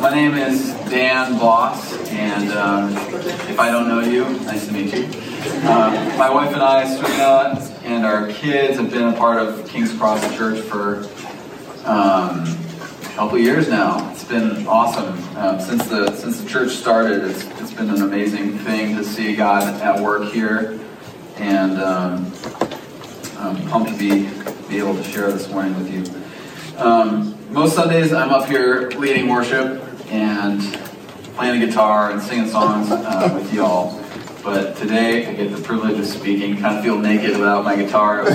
My name is Dan Boss, and um, if I don't know you, nice to meet you. Uh, my wife and I, Serena, and our kids have been a part of King's Cross Church for um, a couple years now. It's been awesome um, since the since the church started. It's it's been an amazing thing to see God at work here, and um, I'm pumped to be be able to share this morning with you. Um, most Sundays, I'm up here leading worship and playing the guitar and singing songs uh, with y'all. But today, I get the privilege of speaking. Kind of feel naked without my guitar. uh,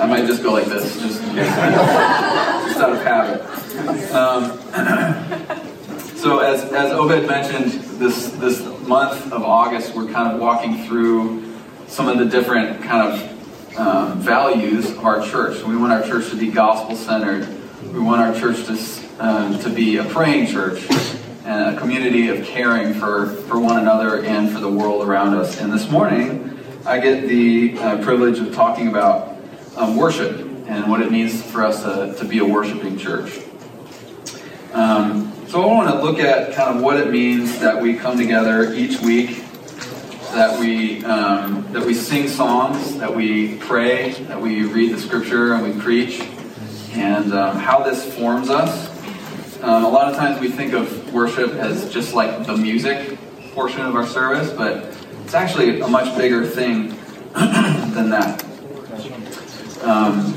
I might just go like this, just, just out of habit. Um, so, as, as Obed mentioned, this this month of August, we're kind of walking through some of the different kind of um, values of our church. We want our church to be gospel centered. We want our church to, um, to be a praying church and a community of caring for, for one another and for the world around us. And this morning, I get the uh, privilege of talking about um, worship and what it means for us to, to be a worshiping church. Um, so I want to look at kind of what it means that we come together each week that we um, that we sing songs, that we pray, that we read the scripture and we preach, and um, how this forms us. Um, a lot of times we think of worship as just like the music portion of our service, but it's actually a much bigger thing than that. Um,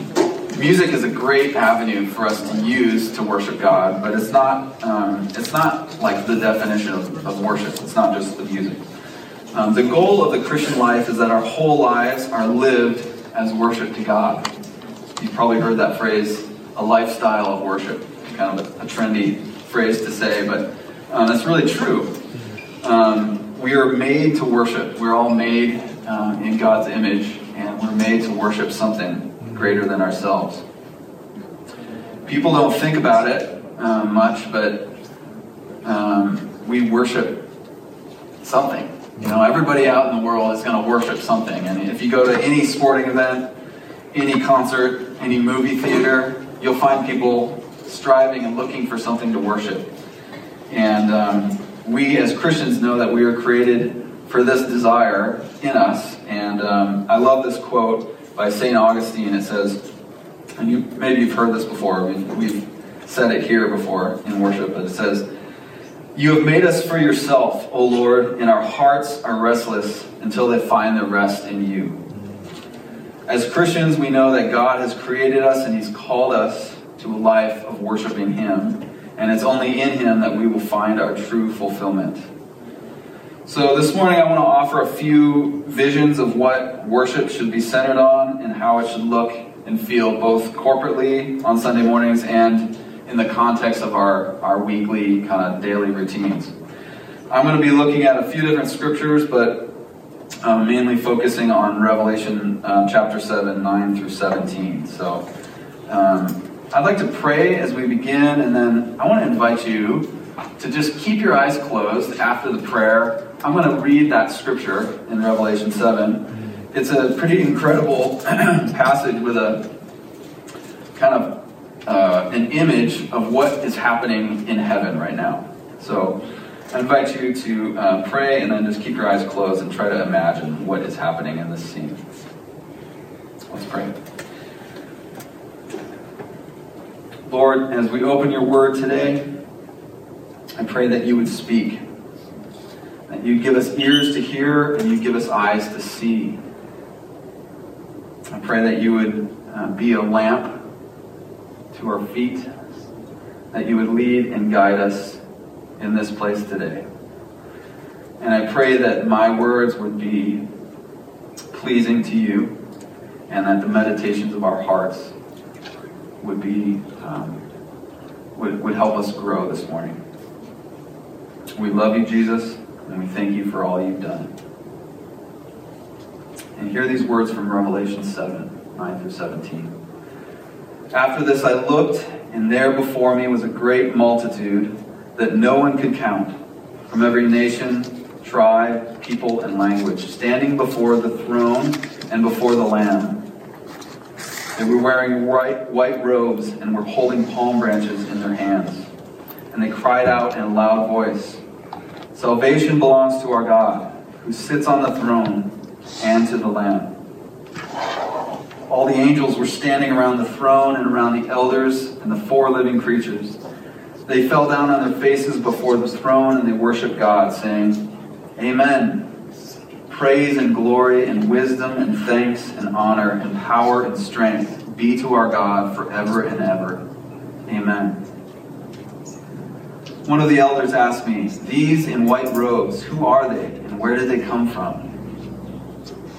music is a great avenue for us to use to worship God, but it's not um, it's not like the definition of, of worship. It's not just the music. Um, the goal of the Christian life is that our whole lives are lived as worship to God. You've probably heard that phrase, a lifestyle of worship. Kind of a, a trendy phrase to say, but um, that's really true. Um, we are made to worship. We're all made uh, in God's image, and we're made to worship something greater than ourselves. People don't think about it uh, much, but um, we worship something. You know, everybody out in the world is going to worship something. And if you go to any sporting event, any concert, any movie theater, you'll find people striving and looking for something to worship. And um, we as Christians know that we are created for this desire in us. And um, I love this quote by St. Augustine. It says, and you, maybe you've heard this before, we've, we've said it here before in worship, but it says, you have made us for yourself, O Lord, and our hearts are restless until they find their rest in you. As Christians, we know that God has created us and He's called us to a life of worshiping Him, and it's only in Him that we will find our true fulfillment. So, this morning I want to offer a few visions of what worship should be centered on and how it should look and feel both corporately on Sunday mornings and in the context of our, our weekly kind of daily routines. I'm going to be looking at a few different scriptures, but um, mainly focusing on Revelation uh, chapter 7, 9 through 17. So um, I'd like to pray as we begin, and then I want to invite you to just keep your eyes closed after the prayer. I'm going to read that scripture in Revelation 7. It's a pretty incredible passage with a kind of uh, an image of what is happening in heaven right now. So I invite you to uh, pray and then just keep your eyes closed and try to imagine what is happening in this scene. Let's pray. Lord, as we open your word today, I pray that you would speak, that you give us ears to hear and you give us eyes to see. I pray that you would uh, be a lamp to our feet, that you would lead and guide us in this place today. And I pray that my words would be pleasing to you and that the meditations of our hearts would be um, would, would help us grow this morning. We love you, Jesus, and we thank you for all you've done. And hear these words from Revelation 7, 9 through 17. After this I looked, and there before me was a great multitude that no one could count, from every nation, tribe, people, and language, standing before the throne and before the Lamb. They were wearing white, white robes and were holding palm branches in their hands. And they cried out in a loud voice Salvation belongs to our God, who sits on the throne, and to the Lamb. All the angels were standing around the throne and around the elders and the four living creatures. They fell down on their faces before the throne and they worshiped God, saying, Amen. Praise and glory and wisdom and thanks and honor and power and strength be to our God forever and ever. Amen. One of the elders asked me, These in white robes, who are they and where did they come from?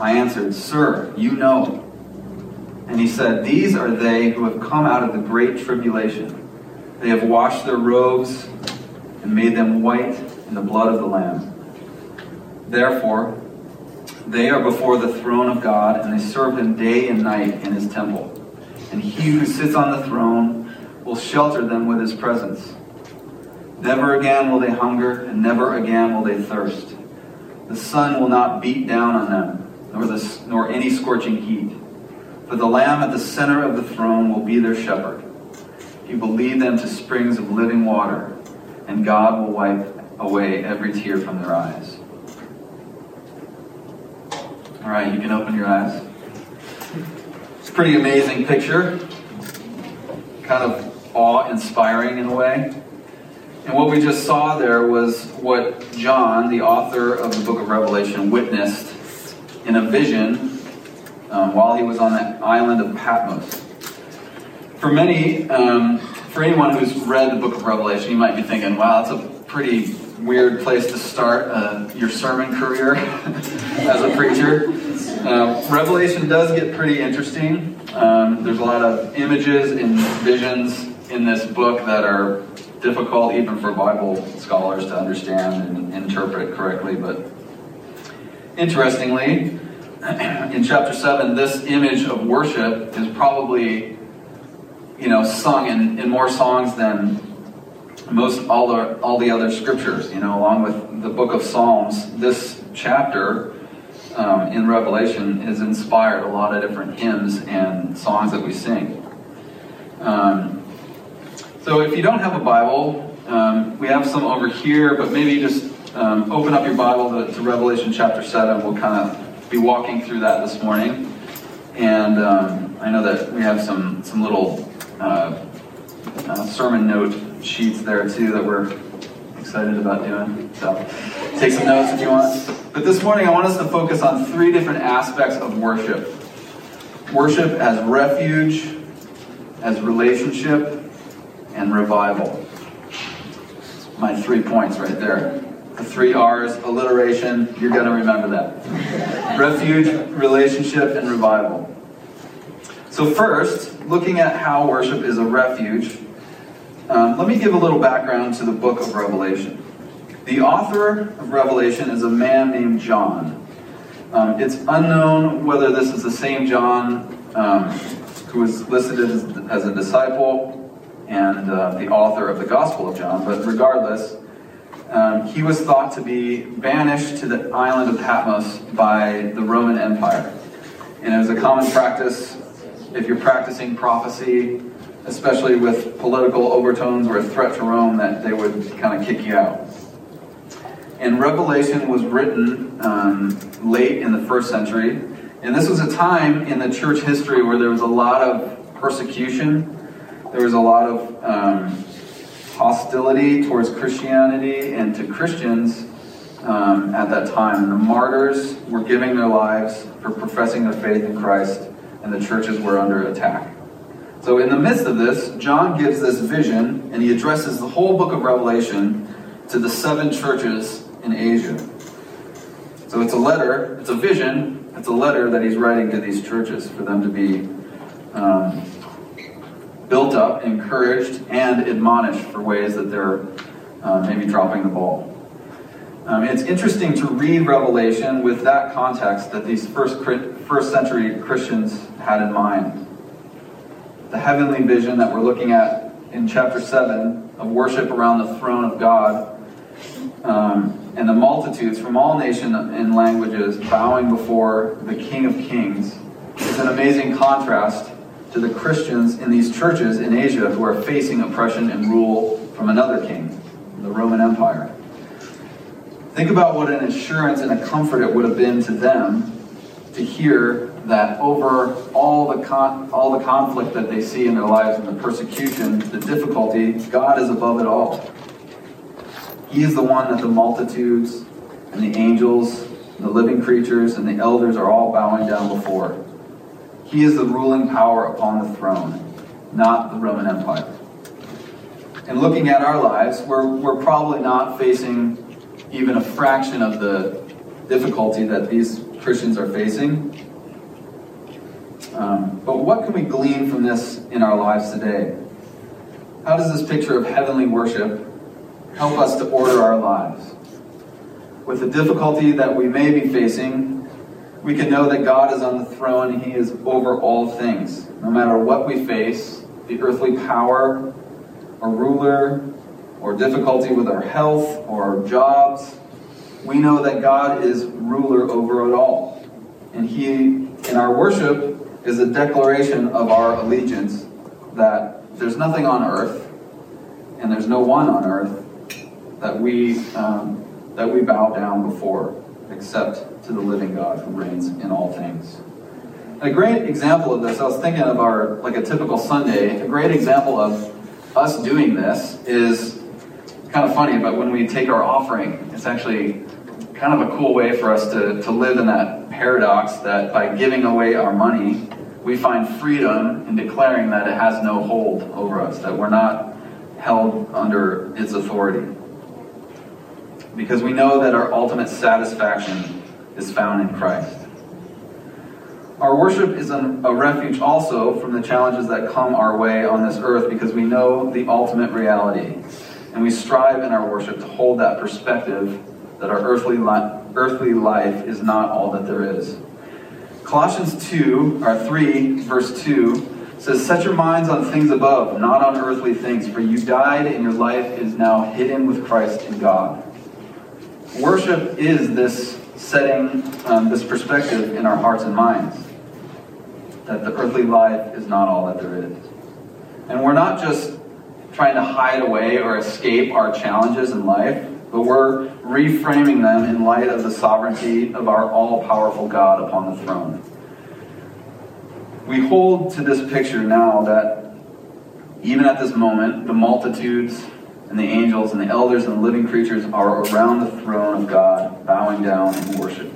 I answered, Sir, you know. And he said, These are they who have come out of the great tribulation. They have washed their robes and made them white in the blood of the Lamb. Therefore, they are before the throne of God, and they serve him day and night in his temple. And he who sits on the throne will shelter them with his presence. Never again will they hunger, and never again will they thirst. The sun will not beat down on them, nor, the, nor any scorching heat. For the Lamb at the center of the throne will be their shepherd. He will lead them to springs of living water, and God will wipe away every tear from their eyes. All right, you can open your eyes. It's a pretty amazing picture, kind of awe inspiring in a way. And what we just saw there was what John, the author of the book of Revelation, witnessed in a vision um, while he was on the island of Patmos. For many, um, for anyone who's read the book of Revelation, you might be thinking, wow, that's a pretty weird place to start uh, your sermon career as a preacher. Uh, Revelation does get pretty interesting. Um, there's a lot of images and visions in this book that are difficult even for Bible scholars to understand and interpret correctly. But interestingly, in chapter 7, this image of worship is probably you know, sung in, in more songs than most all the all the other scriptures, you know, along with the book of Psalms, this chapter um, in Revelation has inspired a lot of different hymns and songs that we sing. Um, so if you don't have a Bible, um, we have some over here, but maybe just um, open up your Bible to, to, Revelation chapter 7. We'll kind of be walking through that this morning. And um, I know that we have some, some little uh, uh, sermon note sheets there too that we're excited about doing. So take some notes if you want. But this morning I want us to focus on three different aspects of worship worship as refuge, as relationship, and revival. My three points right there. The three R's, alliteration, you're going to remember that. Refuge, relationship, and revival. So, first, looking at how worship is a refuge, um, let me give a little background to the book of Revelation. The author of Revelation is a man named John. Um, it's unknown whether this is the same John um, who was listed as, as a disciple and uh, the author of the Gospel of John, but regardless, um, he was thought to be banished to the island of Patmos by the Roman Empire. And it was a common practice if you're practicing prophecy especially with political overtones or a threat to Rome, that they would kind of kick you out. And Revelation was written um, late in the first century, and this was a time in the church history where there was a lot of persecution, there was a lot of um, hostility towards Christianity and to Christians um, at that time. The martyrs were giving their lives for professing their faith in Christ, and the churches were under attack. So, in the midst of this, John gives this vision and he addresses the whole book of Revelation to the seven churches in Asia. So, it's a letter, it's a vision, it's a letter that he's writing to these churches for them to be um, built up, encouraged, and admonished for ways that they're uh, maybe dropping the ball. Um, it's interesting to read Revelation with that context that these first, first century Christians had in mind the heavenly vision that we're looking at in chapter 7 of worship around the throne of God, um, and the multitudes from all nations and languages bowing before the King of Kings is an amazing contrast to to the Christians in these churches in Asia who are facing oppression and rule from another king, the Roman Empire. Think about what an assurance and a comfort it would have been to them to hear that over all the con- all the conflict that they see in their lives and the persecution, the difficulty, God is above it all. He is the one that the multitudes and the angels, and the living creatures, and the elders are all bowing down before. He is the ruling power upon the throne, not the Roman Empire. And looking at our lives, we're, we're probably not facing even a fraction of the difficulty that these Christians are facing. Um, but what can we glean from this in our lives today? How does this picture of heavenly worship help us to order our lives? With the difficulty that we may be facing, we can know that God is on the throne and He is over all things. No matter what we face, the earthly power or ruler or difficulty with our health or our jobs, we know that God is ruler over it all. And He, in our worship, is a declaration of our allegiance that there's nothing on earth and there's no one on earth that we um, that we bow down before except to the living God who reigns in all things. A great example of this, I was thinking of our like a typical Sunday. A great example of us doing this is kind of funny, but when we take our offering, it's actually kind of a cool way for us to, to live in that paradox that by giving away our money, we find freedom in declaring that it has no hold over us, that we're not held under its authority. Because we know that our ultimate satisfaction is found in Christ. Our worship is a refuge also from the challenges that come our way on this earth because we know the ultimate reality. And we strive in our worship to hold that perspective that our earthly, li- earthly life is not all that there is. Colossians 2, or 3, verse 2 says, Set your minds on things above, not on earthly things, for you died and your life is now hidden with Christ in God. Worship is this setting, um, this perspective in our hearts and minds that the earthly life is not all that there is. And we're not just trying to hide away or escape our challenges in life, but we're reframing them in light of the sovereignty of our all powerful God upon the throne. We hold to this picture now that even at this moment, the multitudes and the angels and the elders and the living creatures are around the throne of God, bowing down in worship.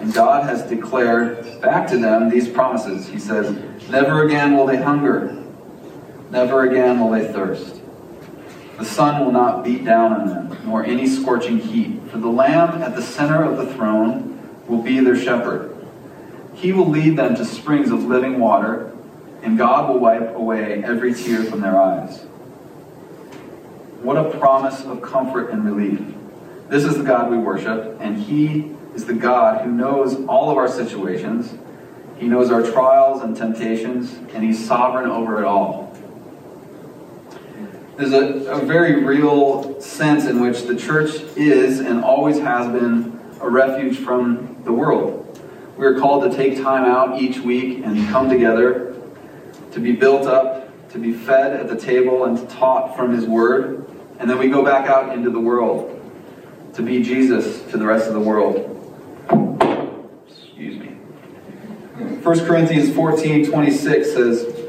And God has declared back to them these promises. He says, Never again will they hunger, never again will they thirst. The sun will not beat down on them, nor any scorching heat, for the Lamb at the center of the throne will be their shepherd. He will lead them to springs of living water, and God will wipe away every tear from their eyes. What a promise of comfort and relief. This is the God we worship, and He is the God who knows all of our situations. He knows our trials and temptations, and He's sovereign over it all. There's a, a very real sense in which the church is and always has been a refuge from the world. We are called to take time out each week and come together to be built up, to be fed at the table, and to taught from His Word. And then we go back out into the world to be Jesus to the rest of the world. Excuse me. 1 Corinthians 14 26 says,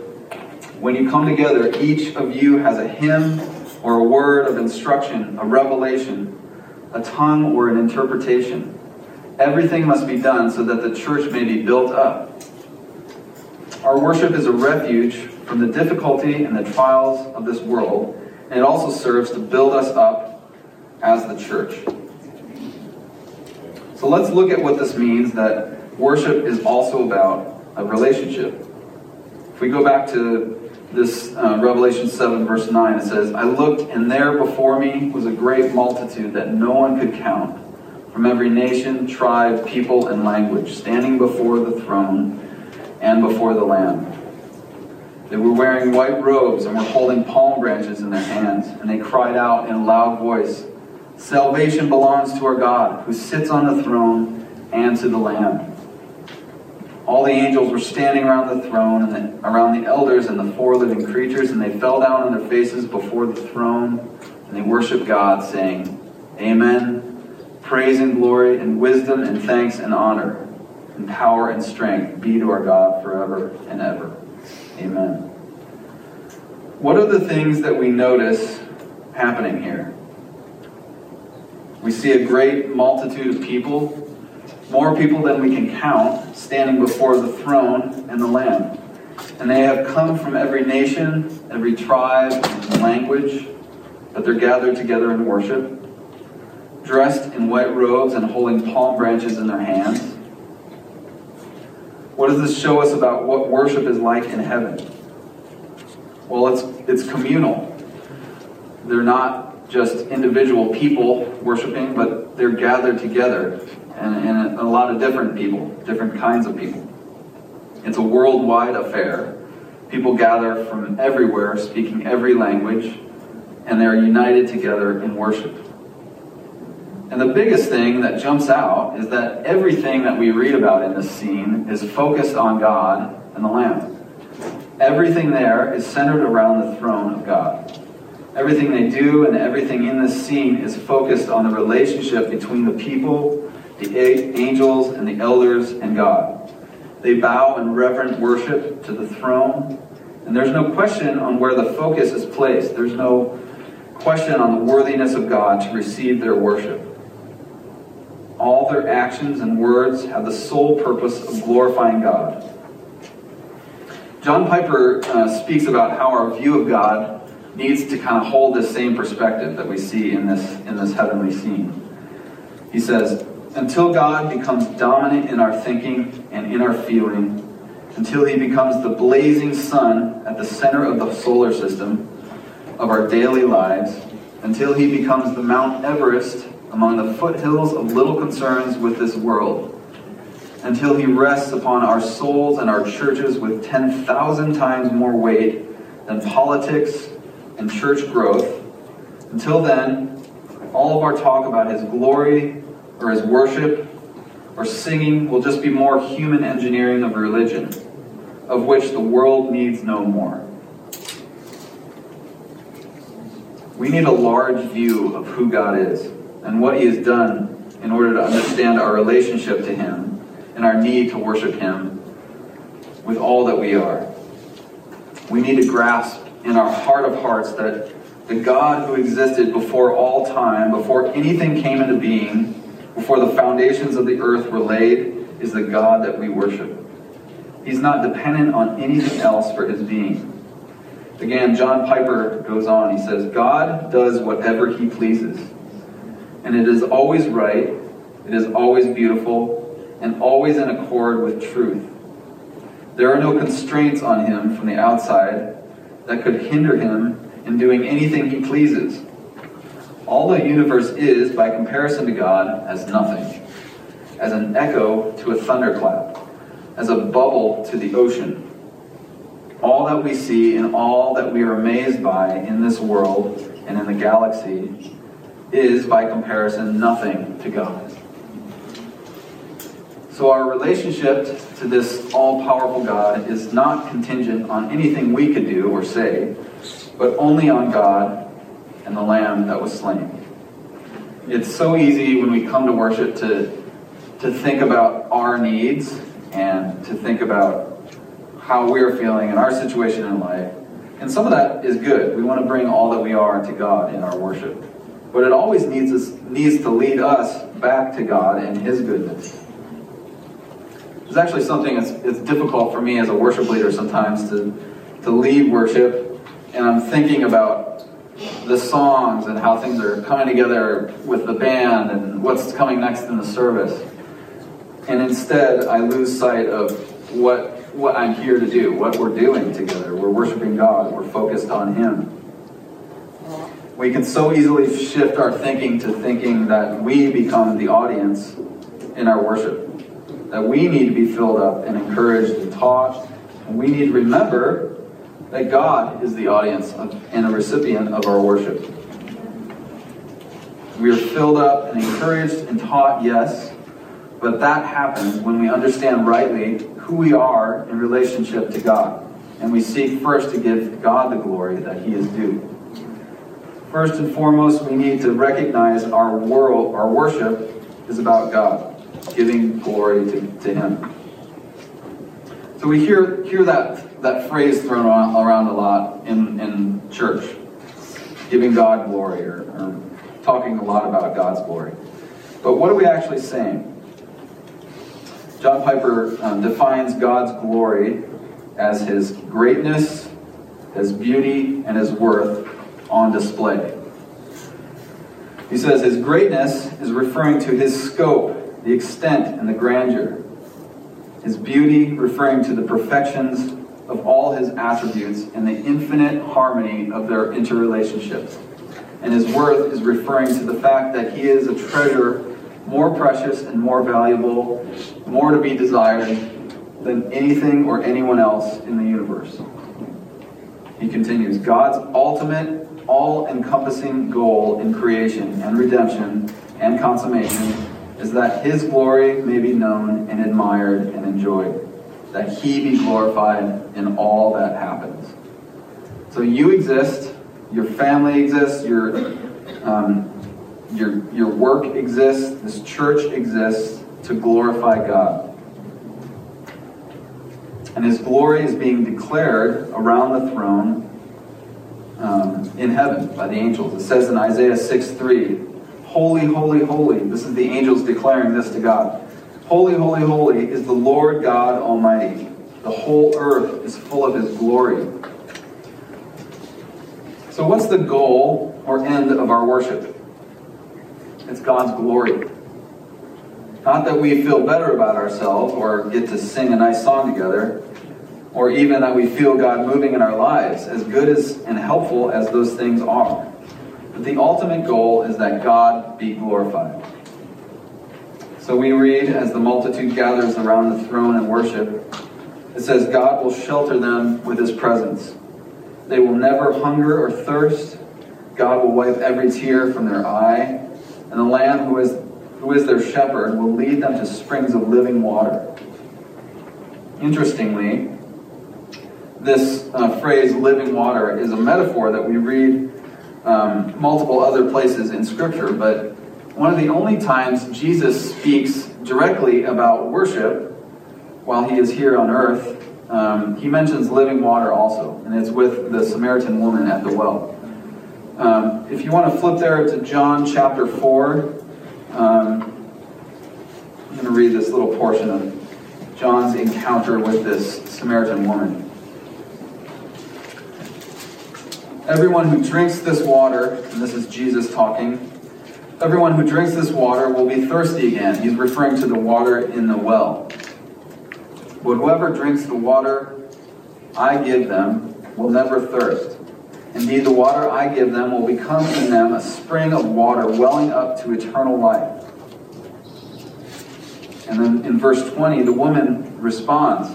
when you come together, each of you has a hymn or a word of instruction, a revelation, a tongue or an interpretation. Everything must be done so that the church may be built up. Our worship is a refuge from the difficulty and the trials of this world, and it also serves to build us up as the church. So let's look at what this means that worship is also about a relationship. If we go back to this uh, Revelation 7, verse 9, it says, I looked, and there before me was a great multitude that no one could count, from every nation, tribe, people, and language, standing before the throne and before the Lamb. They were wearing white robes and were holding palm branches in their hands, and they cried out in a loud voice, Salvation belongs to our God, who sits on the throne and to the Lamb. All the angels were standing around the throne and the, around the elders and the four living creatures, and they fell down on their faces before the throne, and they worshiped God, saying, Amen. Praise and glory and wisdom and thanks and honor and power and strength be to our God forever and ever. Amen. What are the things that we notice happening here? We see a great multitude of people more people than we can count, standing before the throne and the Lamb. And they have come from every nation, every tribe, and language, but they're gathered together in worship, dressed in white robes and holding palm branches in their hands. What does this show us about what worship is like in heaven? Well, it's, it's communal. They're not just individual people worshiping, but they're gathered together and, and a lot of different people, different kinds of people. It's a worldwide affair. People gather from everywhere, speaking every language, and they're united together in worship. And the biggest thing that jumps out is that everything that we read about in this scene is focused on God and the Lamb. Everything there is centered around the throne of God. Everything they do and everything in this scene is focused on the relationship between the people the angels and the elders and God. They bow in reverent worship to the throne, and there's no question on where the focus is placed. There's no question on the worthiness of God to receive their worship. All their actions and words have the sole purpose of glorifying God. John Piper uh, speaks about how our view of God needs to kind of hold this same perspective that we see in this, in this heavenly scene. He says, until God becomes dominant in our thinking and in our feeling, until he becomes the blazing sun at the center of the solar system of our daily lives, until he becomes the Mount Everest among the foothills of little concerns with this world, until he rests upon our souls and our churches with 10,000 times more weight than politics and church growth. Until then, all of our talk about his glory or as worship or singing will just be more human engineering of religion, of which the world needs no more. We need a large view of who God is and what He has done in order to understand our relationship to Him and our need to worship Him with all that we are. We need to grasp in our heart of hearts that the God who existed before all time, before anything came into being, before the foundations of the earth were laid, is the God that we worship. He's not dependent on anything else for his being. Again, John Piper goes on. He says, God does whatever he pleases. And it is always right, it is always beautiful, and always in accord with truth. There are no constraints on him from the outside that could hinder him in doing anything he pleases. All the universe is, by comparison to God, as nothing, as an echo to a thunderclap, as a bubble to the ocean. All that we see and all that we are amazed by in this world and in the galaxy is, by comparison, nothing to God. So, our relationship to this all powerful God is not contingent on anything we could do or say, but only on God and the lamb that was slain. It's so easy when we come to worship to, to think about our needs and to think about how we're feeling and our situation in life. And some of that is good. We want to bring all that we are to God in our worship. But it always needs us needs to lead us back to God and His goodness. There's actually something that's it's difficult for me as a worship leader sometimes to, to lead worship, and I'm thinking about the songs and how things are coming together with the band and what's coming next in the service. And instead, I lose sight of what what I'm here to do, what we're doing together. We're worshiping God. We're focused on Him. We can so easily shift our thinking to thinking that we become the audience in our worship. That we need to be filled up and encouraged and taught. And we need to remember that God is the audience and a recipient of our worship. We are filled up and encouraged and taught, yes, but that happens when we understand rightly who we are in relationship to God. And we seek first to give God the glory that He is due. First and foremost, we need to recognize our world, our worship is about God, giving glory to, to Him. So we hear, hear that, that phrase thrown around a lot in, in church giving God glory or, or talking a lot about God's glory. But what are we actually saying? John Piper um, defines God's glory as his greatness, his beauty, and his worth on display. He says his greatness is referring to his scope, the extent, and the grandeur. His beauty referring to the perfections of all his attributes and the infinite harmony of their interrelationships. And his worth is referring to the fact that he is a treasure more precious and more valuable, more to be desired than anything or anyone else in the universe. He continues God's ultimate, all encompassing goal in creation and redemption and consummation is that His glory may be known and admired and enjoyed, that He be glorified in all that happens. So you exist, your family exists, your um, your, your work exists, this church exists to glorify God. And his glory is being declared around the throne um, in heaven by the angels. It says in Isaiah 6 3, Holy, holy, holy. This is the angels declaring this to God. Holy, holy, holy is the Lord God Almighty. The whole earth is full of his glory. So, what's the goal or end of our worship? It's God's glory. Not that we feel better about ourselves or get to sing a nice song together, or even that we feel God moving in our lives, as good as and helpful as those things are. But the ultimate goal is that God be glorified. So we read, as the multitude gathers around the throne and worship, it says, God will shelter them with his presence. They will never hunger or thirst. God will wipe every tear from their eye and the Lamb who is, who is their shepherd will lead them to springs of living water. Interestingly, this uh, phrase, living water, is a metaphor that we read um, multiple other places in Scripture, but one of the only times Jesus speaks directly about worship while he is here on earth, um, he mentions living water also, and it's with the Samaritan woman at the well. Um, if you want to flip there to John chapter 4, um, I'm going to read this little portion of John's encounter with this Samaritan woman. Everyone who drinks this water, and this is Jesus talking, everyone who drinks this water will be thirsty again. He's referring to the water in the well. But whoever drinks the water I give them will never thirst. Indeed, the water I give them will become in them a spring of water welling up to eternal life. And then in verse 20, the woman responds,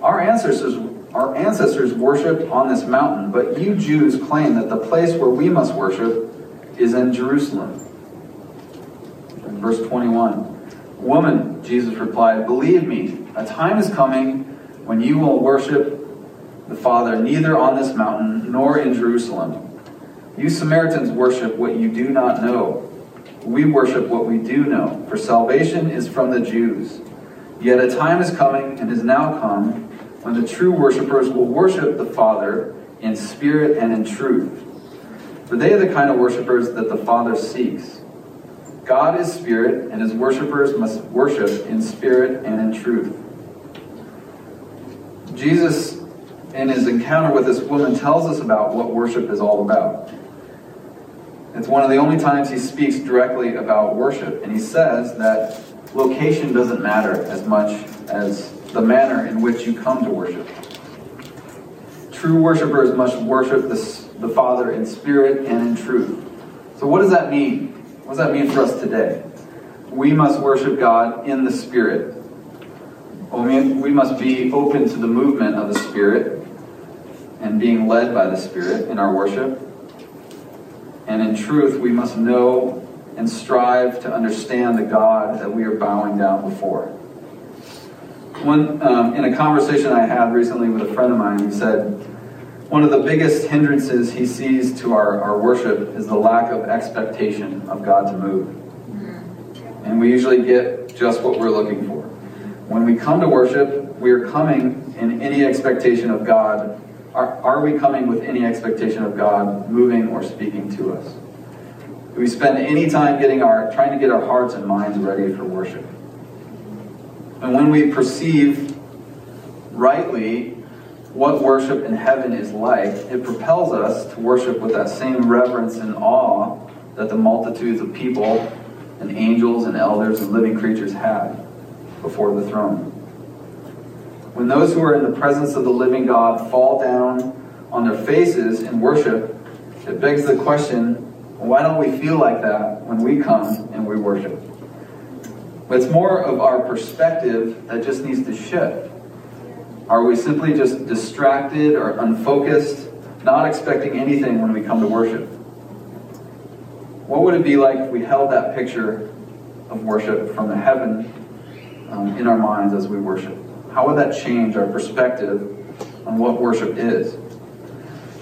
Our ancestors, our ancestors worshipped on this mountain, but you Jews claim that the place where we must worship is in Jerusalem. Verse 21, Woman, Jesus replied, Believe me, a time is coming when you will worship the Father neither on this mountain nor in Jerusalem. You Samaritans worship what you do not know. We worship what we do know, for salvation is from the Jews. Yet a time is coming and has now come when the true worshippers will worship the Father in spirit and in truth. For they are the kind of worshippers that the Father seeks. God is spirit, and his worshippers must worship in spirit and in truth. Jesus in his encounter with this woman tells us about what worship is all about. It's one of the only times he speaks directly about worship, and he says that location doesn't matter as much as the manner in which you come to worship. True worshipers must worship the, the Father in spirit and in truth. So, what does that mean? What does that mean for us today? We must worship God in the Spirit. We must be open to the movement of the Spirit and being led by the Spirit in our worship. And in truth, we must know and strive to understand the God that we are bowing down before. Um, in a conversation I had recently with a friend of mine, he said, one of the biggest hindrances he sees to our, our worship is the lack of expectation of God to move. Mm-hmm. And we usually get just what we're looking for. When we come to worship, we are coming in any expectation of God. Are, are we coming with any expectation of God moving or speaking to us? Do we spend any time getting our trying to get our hearts and minds ready for worship? And when we perceive rightly what worship in heaven is like, it propels us to worship with that same reverence and awe that the multitudes of people and angels and elders and living creatures had before the throne. When those who are in the presence of the living God fall down on their faces in worship, it begs the question why don't we feel like that when we come and we worship? It's more of our perspective that just needs to shift. Are we simply just distracted or unfocused, not expecting anything when we come to worship? What would it be like if we held that picture of worship from the heaven um, in our minds as we worship? How would that change our perspective on what worship is?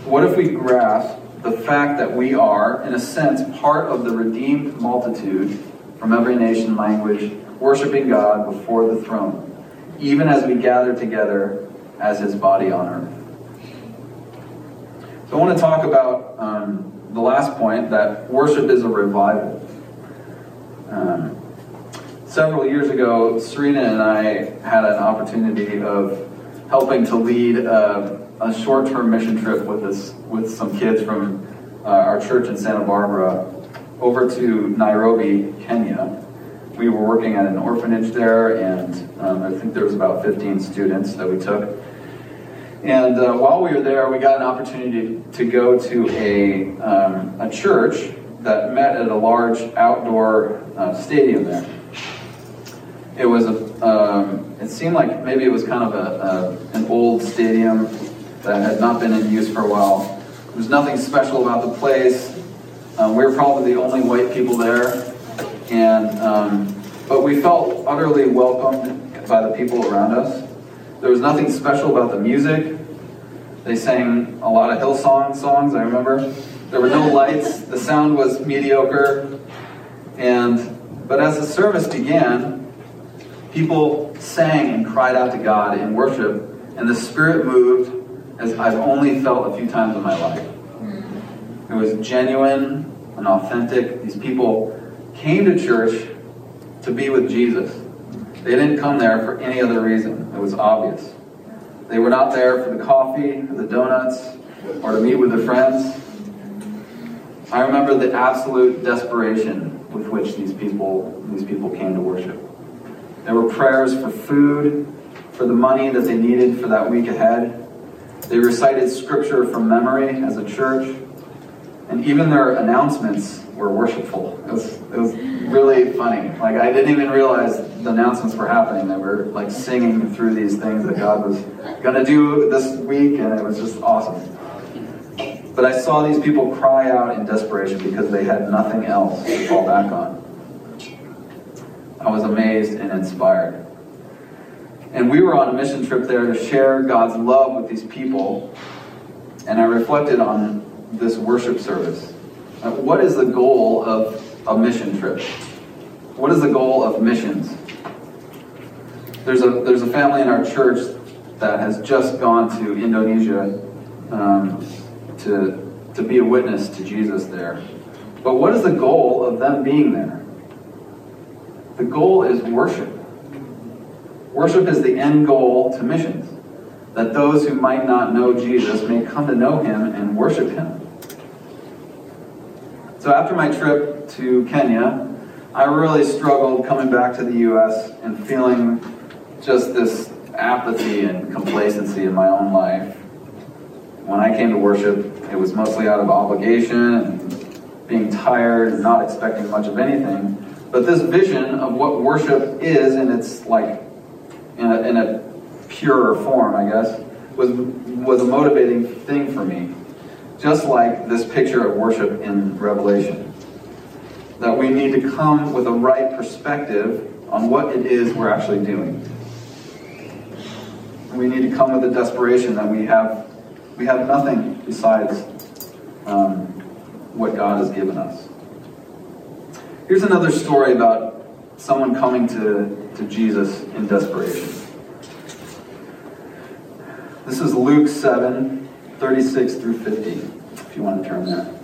What if we grasp the fact that we are, in a sense, part of the redeemed multitude from every nation, language, worshiping God before the throne, even as we gather together as his body on earth? So I want to talk about um, the last point that worship is a revival. Um, several years ago, Serena and I had an opportunity of helping to lead a, a short-term mission trip with us with some kids from uh, our church in Santa Barbara over to Nairobi, Kenya. We were working at an orphanage there, and um, I think there was about 15 students that we took. And uh, while we were there, we got an opportunity to go to a, um, a church that met at a large outdoor uh, stadium there. It was a, um, it seemed like maybe it was kind of a, a, an old stadium that had not been in use for a while. There was nothing special about the place. Um, we were probably the only white people there, and um, but we felt utterly welcomed by the people around us. There was nothing special about the music. They sang a lot of Hillsong songs, I remember. There were no lights. The sound was mediocre. And but as the service began, People sang and cried out to God in worship, and the Spirit moved as I've only felt a few times in my life. Mm. It was genuine and authentic. These people came to church to be with Jesus. They didn't come there for any other reason. It was obvious. They were not there for the coffee or the donuts or to meet with their friends. I remember the absolute desperation with which these people these people came to worship. There were prayers for food, for the money that they needed for that week ahead. They recited scripture from memory as a church. And even their announcements were worshipful. It was, it was really funny. Like, I didn't even realize the announcements were happening. They were like singing through these things that God was to do this week, and it was just awesome. But I saw these people cry out in desperation because they had nothing else to fall back on. I was amazed and inspired. And we were on a mission trip there to share God's love with these people. And I reflected on this worship service. Uh, what is the goal of a mission trip? What is the goal of missions? There's a, there's a family in our church that has just gone to Indonesia um, to, to be a witness to Jesus there. But what is the goal of them being there? The goal is worship. Worship is the end goal to missions, that those who might not know Jesus may come to know him and worship him. So after my trip to Kenya, I really struggled coming back to the U.S. and feeling just this apathy and complacency in my own life. When I came to worship, it was mostly out of obligation and being tired and not expecting much of anything. But this vision of what worship is, in it's like in a, in a purer form, I guess, was was a motivating thing for me. Just like this picture of worship in Revelation. That we need to come with a right perspective on what it is we're actually doing. We need to come with a desperation that we have we have nothing besides um, what God has given us. Here's another story about someone coming to, to Jesus in desperation. This is Luke 7, 36 through 50, if you want to turn there.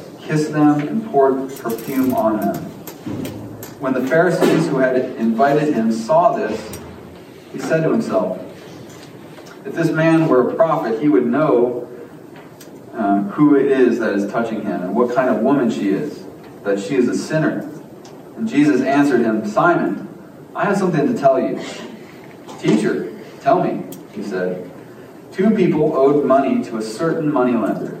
kissed them, and poured perfume on them. When the Pharisees who had invited him saw this, he said to himself, If this man were a prophet, he would know um, who it is that is touching him and what kind of woman she is, that she is a sinner. And Jesus answered him, Simon, I have something to tell you. Teacher, tell me, he said. Two people owed money to a certain moneylender.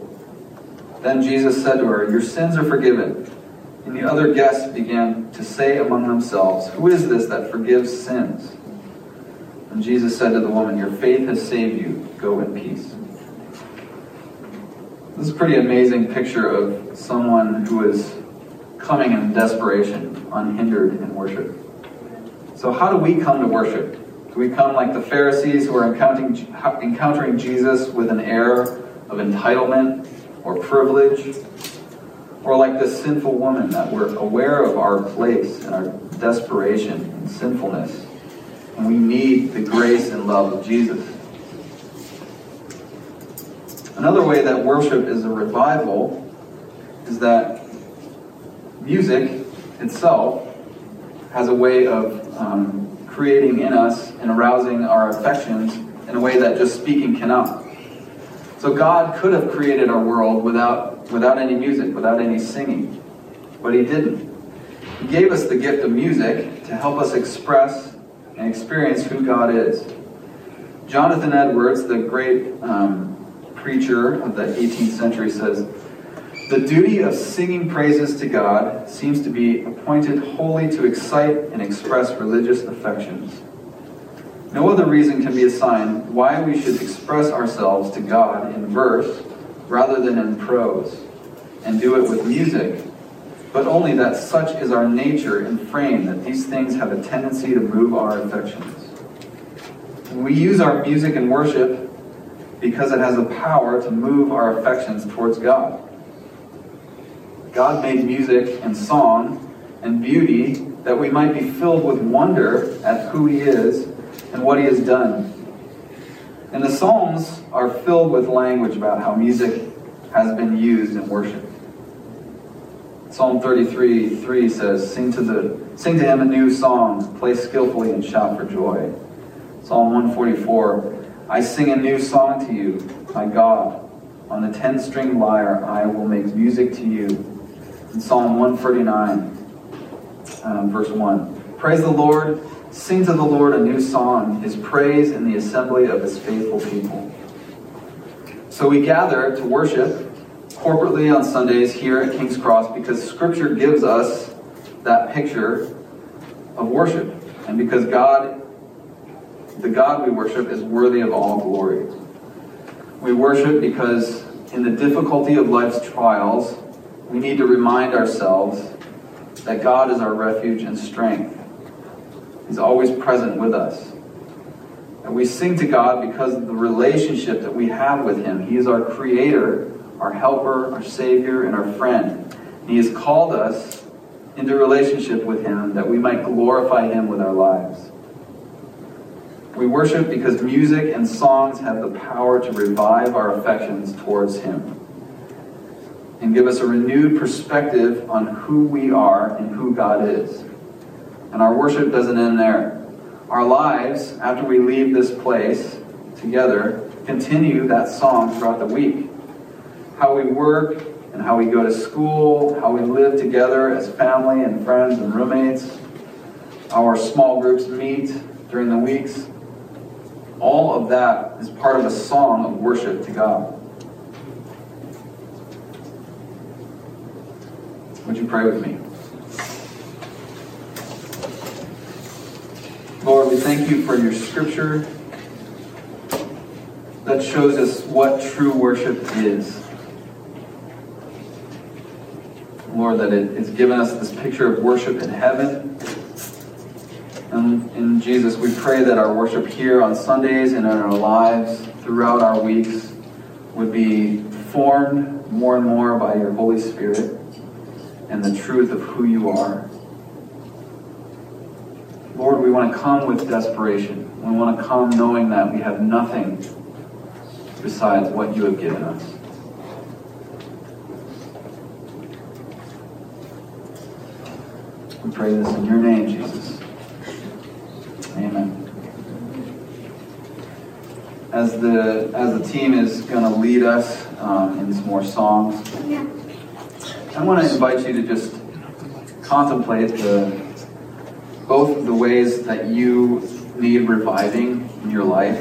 Then Jesus said to her, Your sins are forgiven. And the other guests began to say among themselves, Who is this that forgives sins? And Jesus said to the woman, Your faith has saved you. Go in peace. This is a pretty amazing picture of someone who is coming in desperation, unhindered in worship. So, how do we come to worship? Do we come like the Pharisees who are encountering, encountering Jesus with an air of entitlement or privilege? Or like this sinful woman that we're aware of our place and our desperation and sinfulness, and we need the grace and love of Jesus? Another way that worship is a revival is that music itself has a way of um, creating in us and arousing our affections in a way that just speaking cannot. So God could have created our world without, without any music, without any singing, but He didn't. He gave us the gift of music to help us express and experience who God is. Jonathan Edwards, the great um, preacher of the 18th century says, The duty of singing praises to God seems to be appointed wholly to excite and express religious affections. No other reason can be assigned why we should express ourselves to God in verse rather than in prose, and do it with music, but only that such is our nature and frame that these things have a tendency to move our affections. We use our music and worship because it has a power to move our affections towards God. God made music and song and beauty that we might be filled with wonder at who He is and what He has done. And the Psalms are filled with language about how music has been used in worship. Psalm 33 3 says, Sing to, the, sing to him a new song, play skillfully and shout for joy. Psalm 144 I sing a new song to you, my God. On the ten string lyre, I will make music to you. In Psalm 139, um, verse 1. Praise the Lord. Sing to the Lord a new song, his praise in the assembly of his faithful people. So we gather to worship corporately on Sundays here at King's Cross because Scripture gives us that picture of worship. And because God the God we worship is worthy of all glory. We worship because in the difficulty of life's trials, we need to remind ourselves that God is our refuge and strength. He's always present with us. And we sing to God because of the relationship that we have with Him. He is our creator, our helper, our savior, and our friend. And he has called us into relationship with Him that we might glorify Him with our lives. We worship because music and songs have the power to revive our affections towards Him and give us a renewed perspective on who we are and who God is. And our worship doesn't end there. Our lives, after we leave this place together, continue that song throughout the week. How we work and how we go to school, how we live together as family and friends and roommates, our small groups meet during the weeks. All of that is part of a song of worship to God. Would you pray with me? Lord, we thank you for your scripture that shows us what true worship is. Lord, that it has given us this picture of worship in heaven. And in Jesus, we pray that our worship here on Sundays and in our lives throughout our weeks would be formed more and more by your Holy Spirit and the truth of who you are. Lord, we want to come with desperation. We want to come knowing that we have nothing besides what you have given us. We pray this in your name, Jesus. Amen. As the as the team is going to lead us um, in some more songs, I want to invite you to just contemplate the both the ways that you need reviving in your life